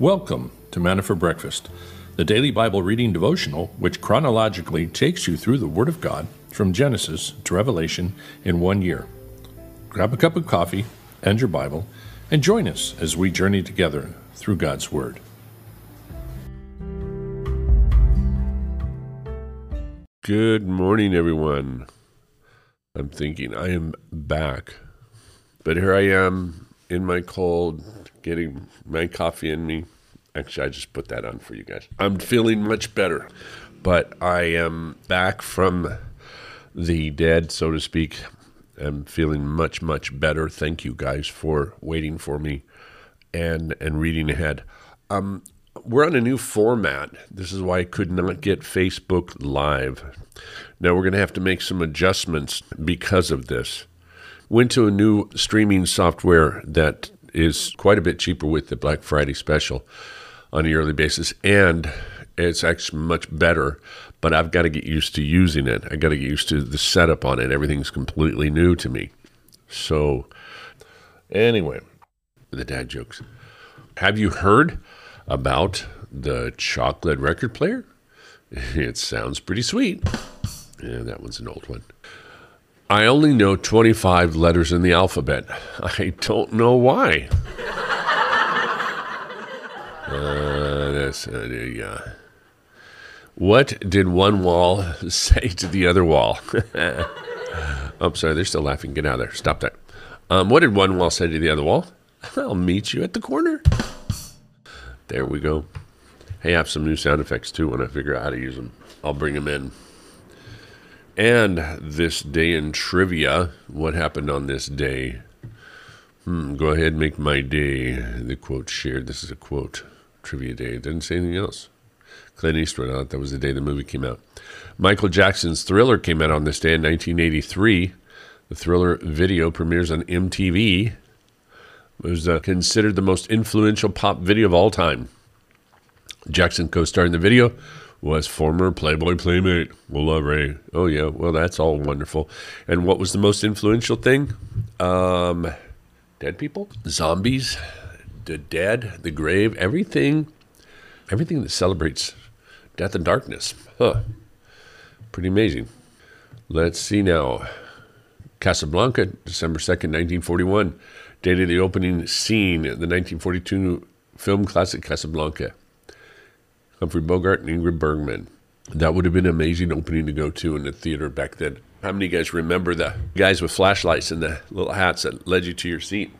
Welcome to Manna for Breakfast, the daily Bible reading devotional which chronologically takes you through the Word of God from Genesis to Revelation in one year. Grab a cup of coffee and your Bible and join us as we journey together through God's Word. Good morning, everyone. I'm thinking I am back, but here I am in my cold, getting my coffee in me. Actually, I just put that on for you guys. I'm feeling much better, but I am back from the dead, so to speak. I'm feeling much, much better. Thank you guys for waiting for me and and reading ahead. Um, we're on a new format. This is why I could not get Facebook Live. Now we're going to have to make some adjustments because of this. Went to a new streaming software that is quite a bit cheaper with the Black Friday special on a yearly basis, and it's actually much better. But I've got to get used to using it. I got to get used to the setup on it. Everything's completely new to me. So, anyway, the dad jokes. Have you heard about the chocolate record player? It sounds pretty sweet. Yeah, that one's an old one. I only know 25 letters in the alphabet. I don't know why. Uh, that's, uh, yeah. What did one wall say to the other wall? oh, sorry, they're still laughing. Get out of there. Stop that. Um, what did one wall say to the other wall? I'll meet you at the corner. There we go. Hey, I have some new sound effects too when I figure out how to use them. I'll bring them in. And this day in trivia, what happened on this day? Hmm, go ahead, and make my day. The quote shared. This is a quote. Trivia day. It didn't say anything else. Clint Eastwood. That was the day the movie came out. Michael Jackson's Thriller came out on this day in 1983. The Thriller video premieres on MTV. It was uh, considered the most influential pop video of all time. Jackson co-starred in the video was former Playboy playmate Willa Ray. Oh yeah, well that's all wonderful. And what was the most influential thing? Um, dead people, zombies, the dead, the grave, everything, everything that celebrates death and darkness. Huh. Pretty amazing. Let's see now. Casablanca, December 2nd, 1941. Date of the opening scene, the 1942 film classic Casablanca. Humphrey Bogart and Ingrid Bergman. That would have been an amazing opening to go to in the theater back then. How many of you guys remember the guys with flashlights and the little hats that led you to your seat?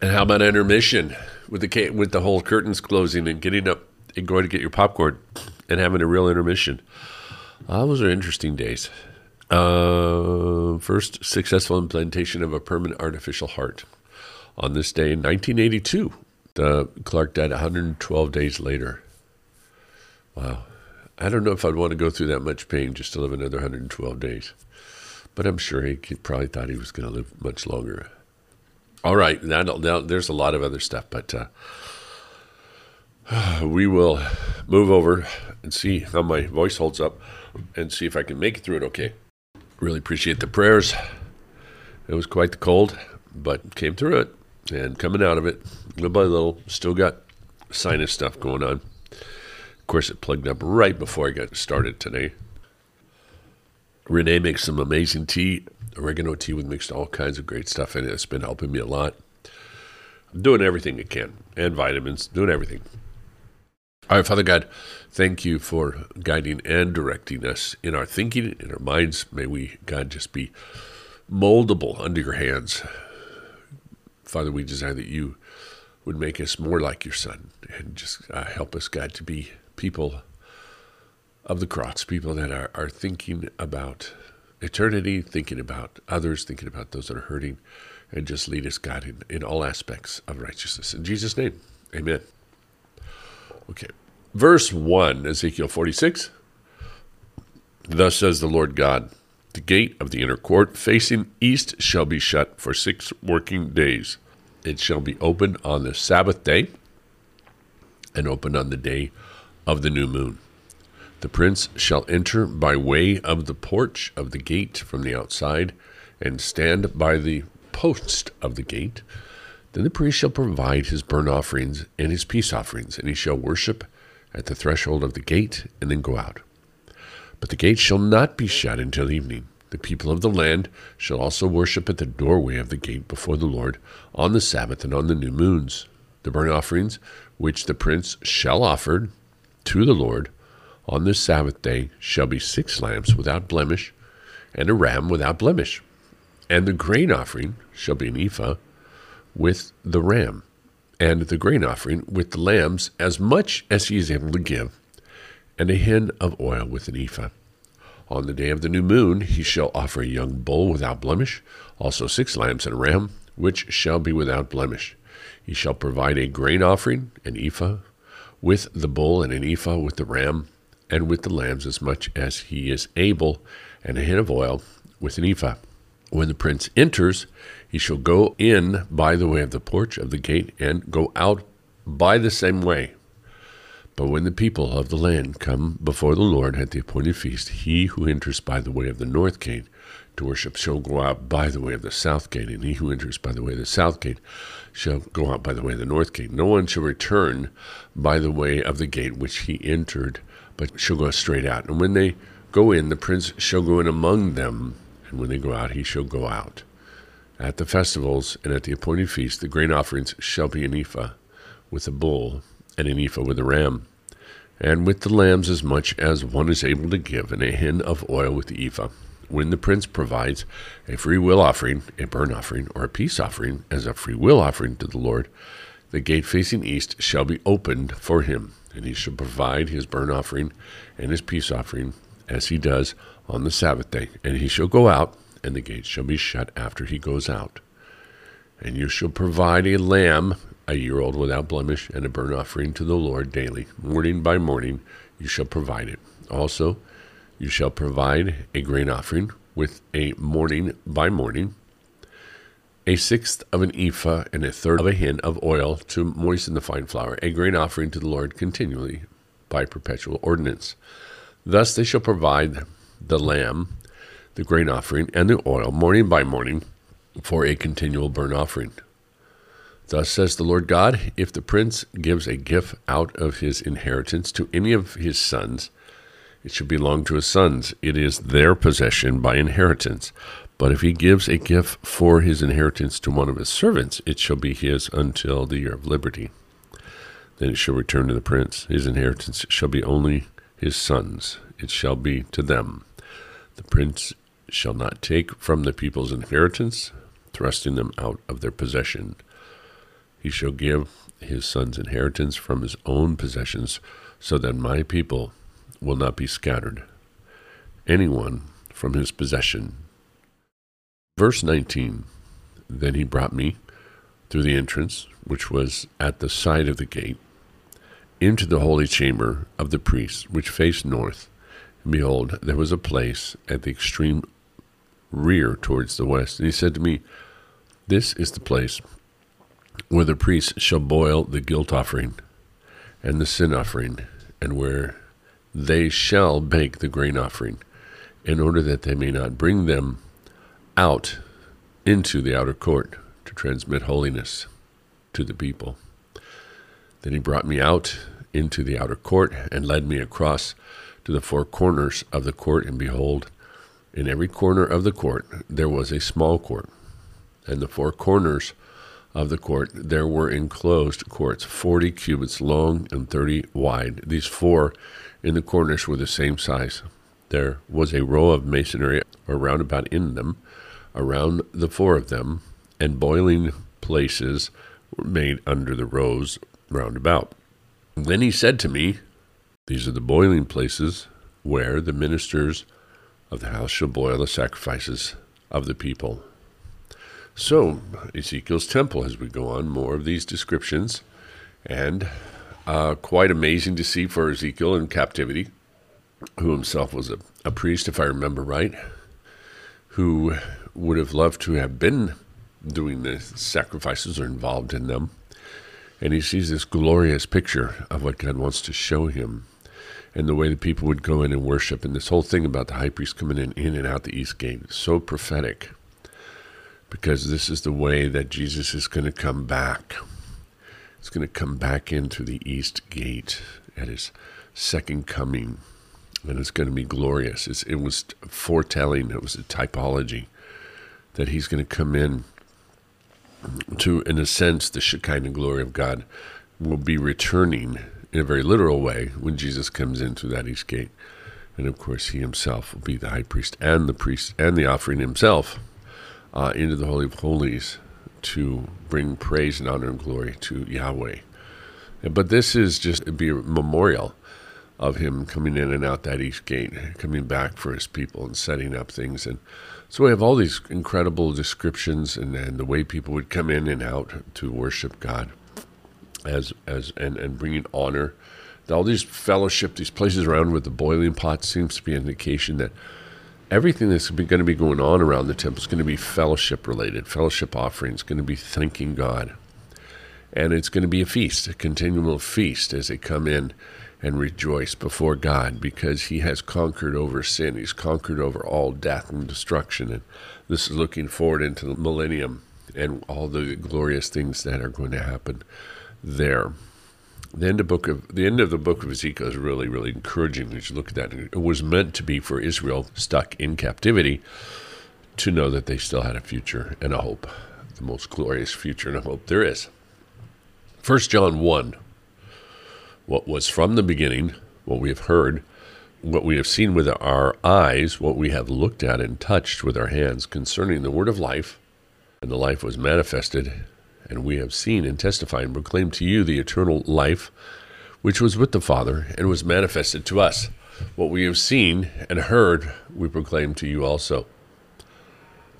And how about intermission with the with the whole curtains closing and getting up and going to get your popcorn and having a real intermission? Uh, those are interesting days. Uh, first successful implantation of a permanent artificial heart on this day in 1982. The Clark died 112 days later. Wow. I don't know if I'd want to go through that much pain just to live another 112 days. But I'm sure he probably thought he was going to live much longer. All right. Now, there's a lot of other stuff, but uh, we will move over and see how my voice holds up and see if I can make it through it okay. Really appreciate the prayers. It was quite the cold, but came through it and coming out of it little by little. Still got sinus stuff going on. Of course, it plugged up right before I got started today. Renee makes some amazing tea, oregano tea with mixed all kinds of great stuff in it. It's been helping me a lot. I'm doing everything I can, and vitamins, doing everything. All right, Father God, thank you for guiding and directing us in our thinking, in our minds. May we, God, just be moldable under your hands. Father, we desire that you would make us more like your Son and just uh, help us, God, to be people of the cross, people that are, are thinking about eternity, thinking about others, thinking about those that are hurting, and just lead us, God, in, in all aspects of righteousness. In Jesus' name, amen. Okay. Verse 1, Ezekiel 46. Thus says the Lord God The gate of the inner court facing east shall be shut for six working days. It shall be opened on the Sabbath day and opened on the day of the new moon. The prince shall enter by way of the porch of the gate from the outside and stand by the post of the gate Then the priest shall provide his burnt offerings and his peace offerings, and he shall worship at the threshold of the gate, and then go out. But the gate shall not be shut until evening. The people of the land shall also worship at the doorway of the gate before the Lord on the Sabbath and on the new moons. The burnt offerings which the prince shall offer to the Lord on the Sabbath day shall be six lambs without blemish, and a ram without blemish. And the grain offering shall be an ephah with the ram, and the grain offering with the lambs, as much as he is able to give, and a hin of oil with an ephah. On the day of the new moon he shall offer a young bull without blemish, also six lambs and a ram, which shall be without blemish. He shall provide a grain offering, an ephah, with the bull, and an ephah with the ram, and with the lambs as much as he is able, and a hin of oil with an ephah. When the prince enters, he shall go in by the way of the porch of the gate, and go out by the same way. But when the people of the land come before the Lord at the appointed feast, he who enters by the way of the north gate to worship shall go out by the way of the south gate, and he who enters by the way of the south gate shall go out by the way of the north gate. No one shall return by the way of the gate which he entered, but shall go straight out. And when they go in, the prince shall go in among them, and when they go out, he shall go out. At the festivals and at the appointed feasts, the grain offerings shall be an ephah with a bull and an ephah with a ram, and with the lambs as much as one is able to give, and a hin of oil with the ephah. When the prince provides a free will offering, a burnt offering, or a peace offering as a free will offering to the Lord, the gate facing east shall be opened for him, and he shall provide his burnt offering and his peace offering as he does on the Sabbath day. And he shall go out, and the gates shall be shut after he goes out. And you shall provide a lamb a year old without blemish, and a burnt offering to the Lord daily. Morning by morning you shall provide it. Also, you shall provide a grain offering with a morning by morning, a sixth of an ephah, and a third of a hin of oil to moisten the fine flour, a grain offering to the Lord continually by perpetual ordinance. Thus they shall provide the lamb, the grain offering, and the oil morning by morning for a continual burnt offering. Thus says the Lord God If the prince gives a gift out of his inheritance to any of his sons, it should belong to his sons. It is their possession by inheritance. But if he gives a gift for his inheritance to one of his servants, it shall be his until the year of liberty. Then it shall return to the prince. His inheritance shall be only his sons. It shall be to them. The prince shall not take from the people's inheritance, thrusting them out of their possession. He shall give his son's inheritance from his own possessions, so that my people will not be scattered. Anyone from his possession. Verse 19 Then he brought me through the entrance, which was at the side of the gate, into the holy chamber of the priests, which faced north. And behold, there was a place at the extreme rear towards the west. And he said to me, This is the place where the priests shall boil the guilt offering and the sin offering, and where they shall bake the grain offering, in order that they may not bring them out into the outer court to transmit holiness to the people. Then he brought me out into the outer court and led me across to the four corners of the court, and behold, in every corner of the court there was a small court, and the four corners of the court there were enclosed courts, forty cubits long and thirty wide. These four in the corners were the same size. There was a row of masonry around about in them, around the four of them, and boiling places were made under the rows round about. Then he said to me, These are the boiling places where the ministers of the house shall boil the sacrifices of the people. So, Ezekiel's temple, as we go on, more of these descriptions, and uh, quite amazing to see for Ezekiel in captivity, who himself was a, a priest, if I remember right, who would have loved to have been doing the sacrifices or involved in them. And he sees this glorious picture of what God wants to show him and the way the people would go in and worship. And this whole thing about the high priest coming in, in and out the east gate is so prophetic because this is the way that Jesus is going to come back. He's going to come back into the east gate at his second coming, and it's going to be glorious. It's, it was foretelling, it was a typology that he's going to come in to, in a sense, the Shekinah glory of God will be returning in a very literal way when Jesus comes in through that east gate. And of course, he himself will be the high priest and the priest and the offering himself uh, into the Holy of Holies to bring praise and honor and glory to Yahweh. But this is just be a memorial of him coming in and out that east gate, coming back for his people and setting up things. And so we have all these incredible descriptions and, and the way people would come in and out to worship God as as and, and bringing honor. All these fellowship, these places around with the boiling pot seems to be an indication that everything that's going to be going on around the temple is going to be fellowship related, fellowship offerings, going to be thanking God. And it's going to be a feast, a continual feast as they come in and rejoice before God because he has conquered over sin. He's conquered over all death and destruction. And this is looking forward into the millennium and all the glorious things that are going to happen there. The end of book of the end of the book of Ezekiel is really, really encouraging as you look at that. It was meant to be for Israel stuck in captivity to know that they still had a future and a hope, the most glorious future and a hope there is. First John one. What was from the beginning, what we have heard, what we have seen with our eyes, what we have looked at and touched with our hands concerning the word of life, and the life was manifested and we have seen and testified and proclaimed to you the eternal life which was with the Father and was manifested to us. What we have seen and heard, we proclaim to you also,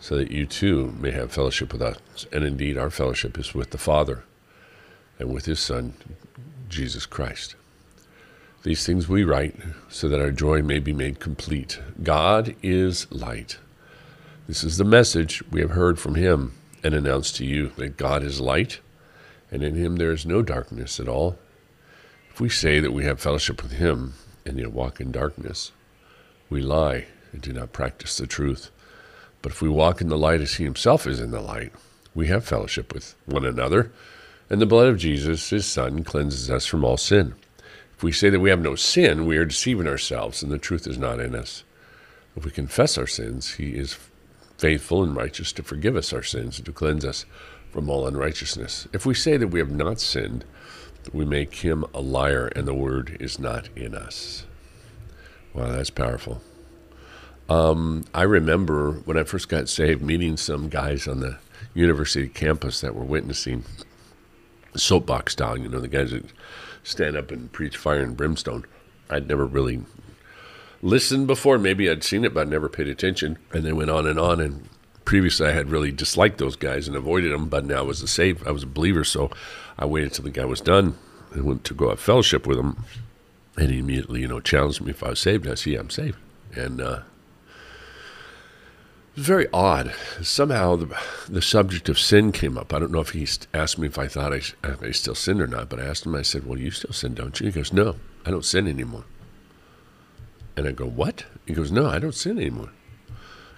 so that you too may have fellowship with us. And indeed, our fellowship is with the Father and with His Son, Jesus Christ. These things we write so that our joy may be made complete. God is light. This is the message we have heard from Him and announced to you that God is light, and in him there is no darkness at all. If we say that we have fellowship with him and yet walk in darkness, we lie and do not practice the truth. But if we walk in the light as he himself is in the light, we have fellowship with one another, and the blood of Jesus, his Son, cleanses us from all sin. If we say that we have no sin, we are deceiving ourselves, and the truth is not in us. If we confess our sins, he is faithful and righteous to forgive us our sins and to cleanse us from all unrighteousness. If we say that we have not sinned, we make him a liar and the word is not in us. Wow, that's powerful. Um, I remember when I first got saved meeting some guys on the university campus that were witnessing soapbox style, you know, the guys that stand up and preach fire and brimstone. I'd never really listened before. Maybe I'd seen it, but I never paid attention. And they went on and on. And previously, I had really disliked those guys and avoided them. But now I was a save. I was a believer, so I waited till the guy was done and went to go have fellowship with him. And he immediately, you know, challenged me if I was saved. I said, "Yeah, I'm saved." And uh, very odd. Somehow the, the subject of sin came up. I don't know if he asked me if I thought I, I still sinned or not, but I asked him, I said, Well, you still sin, don't you? He goes, No, I don't sin anymore. And I go, What? He goes, No, I don't sin anymore.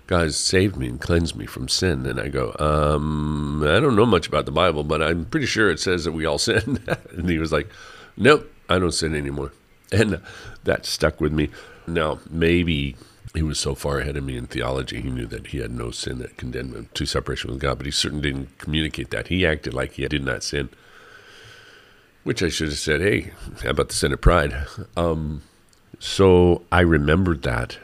God saved me and cleansed me from sin. And I go, um, I don't know much about the Bible, but I'm pretty sure it says that we all sin. and he was like, Nope, I don't sin anymore. And that stuck with me. Now, maybe he was so far ahead of me in theology, he knew that he had no sin that condemned him to separation with God, but he certainly didn't communicate that. He acted like he did not sin, which I should have said, Hey, how about the sin of pride? Um, so I remembered that.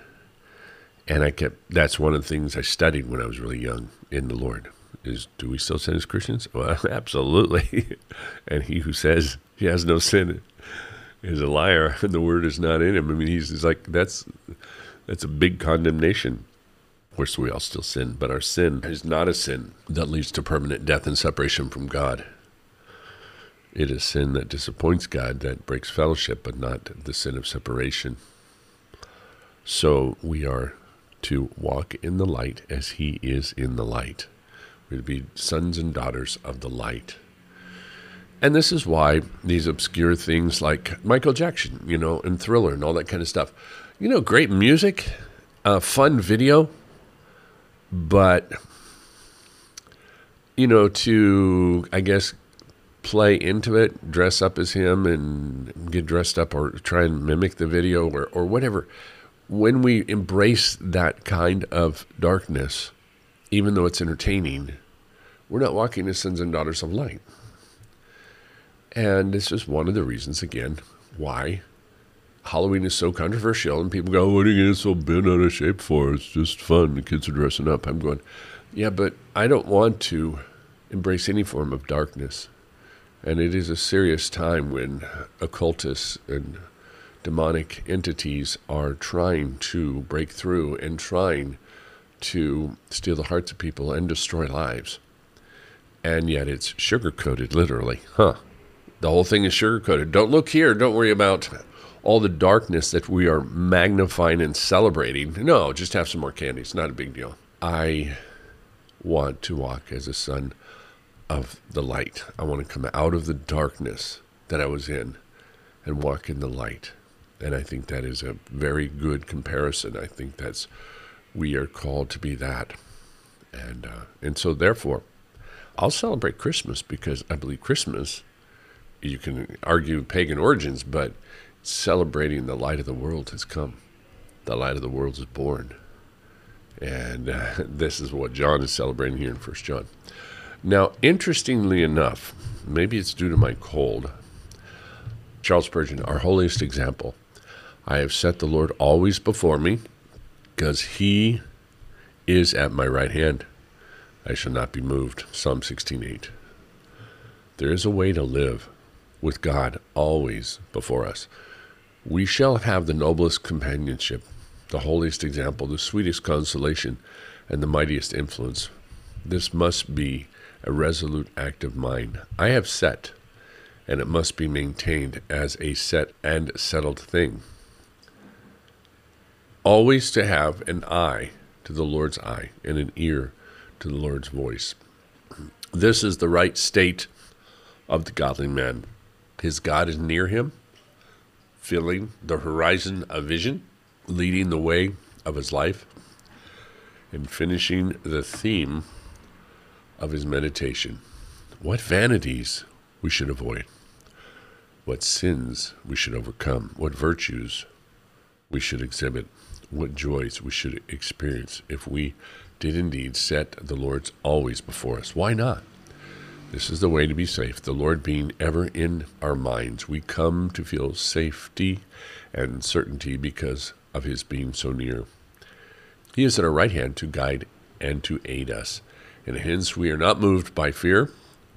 And I kept, that's one of the things I studied when I was really young in the Lord is do we still sin as Christians? Well, absolutely. and he who says he has no sin is a liar and the word is not in him. I mean, he's, he's like, that's, that's a big condemnation. Of course, we all still sin, but our sin is not a sin that leads to permanent death and separation from God. It is sin that disappoints God, that breaks fellowship, but not the sin of separation. So we are to walk in the light as He is in the light. We're to be sons and daughters of the light. And this is why these obscure things like Michael Jackson, you know, and Thriller and all that kind of stuff, you know, great music, fun video, but you know, to, I guess, play into it, dress up as him and get dressed up or try and mimic the video or, or whatever. When we embrace that kind of darkness, even though it's entertaining, we're not walking as sons and daughters of light. And this is one of the reasons, again, why Halloween is so controversial and people go, oh, What are you getting so bent out of shape for? It's just fun. The kids are dressing up. I'm going, Yeah, but I don't want to embrace any form of darkness. And it is a serious time when occultists and demonic entities are trying to break through and trying to steal the hearts of people and destroy lives. And yet it's sugar coated, literally. Huh. The whole thing is sugar coated. Don't look here. Don't worry about all the darkness that we are magnifying and celebrating. No, just have some more candy. It's not a big deal. I want to walk as a son of the light. I want to come out of the darkness that I was in and walk in the light. And I think that is a very good comparison. I think that's we are called to be that. And uh, and so therefore, I'll celebrate Christmas because I believe Christmas. You can argue pagan origins, but celebrating the light of the world has come. The light of the world is born, and uh, this is what John is celebrating here in First John. Now, interestingly enough, maybe it's due to my cold. Charles Spurgeon, our holiest example. I have set the Lord always before me, because he is at my right hand. I shall not be moved. Psalm 16:8. There is a way to live with God always before us. We shall have the noblest companionship, the holiest example, the sweetest consolation, and the mightiest influence. This must be a resolute act of mind. I have set, and it must be maintained as a set and settled thing. Always to have an eye to the Lord's eye and an ear to the Lord's voice. This is the right state of the godly man. His God is near him, filling the horizon of vision, leading the way of his life, and finishing the theme of his meditation. What vanities we should avoid, what sins we should overcome, what virtues we should exhibit, what joys we should experience if we did indeed set the Lord's always before us. Why not? This is the way to be safe. The Lord being ever in our minds, we come to feel safety and certainty because of His being so near. He is at our right hand to guide and to aid us and hence we are not moved by fear,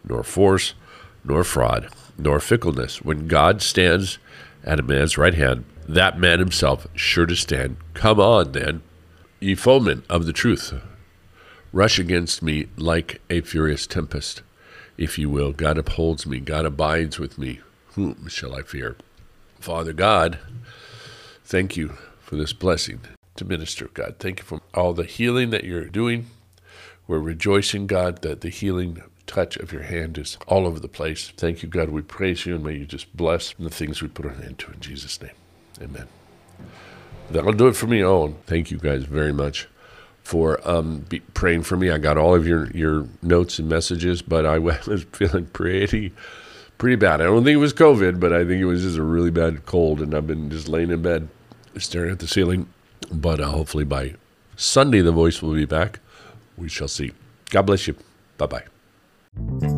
nor force, nor fraud, nor fickleness. When God stands at a man's right hand, that man himself sure to stand. Come on, then, ye foemen of the truth, rush against me like a furious tempest. If you will, God upholds me, God abides with me. Whom shall I fear? Father God, thank you for this blessing to minister, God. Thank you for all the healing that you're doing we're rejoicing, God, that the healing touch of your hand is all over the place. Thank you, God. We praise you and may you just bless the things we put our hand to in Jesus' name. Amen. That'll do it for me. Oh, thank you guys very much for um, praying for me. I got all of your, your notes and messages, but I was feeling pretty pretty bad. I don't think it was COVID, but I think it was just a really bad cold, and I've been just laying in bed staring at the ceiling. But uh, hopefully by Sunday, the voice will be back we shall see. God bless you. Bye bye.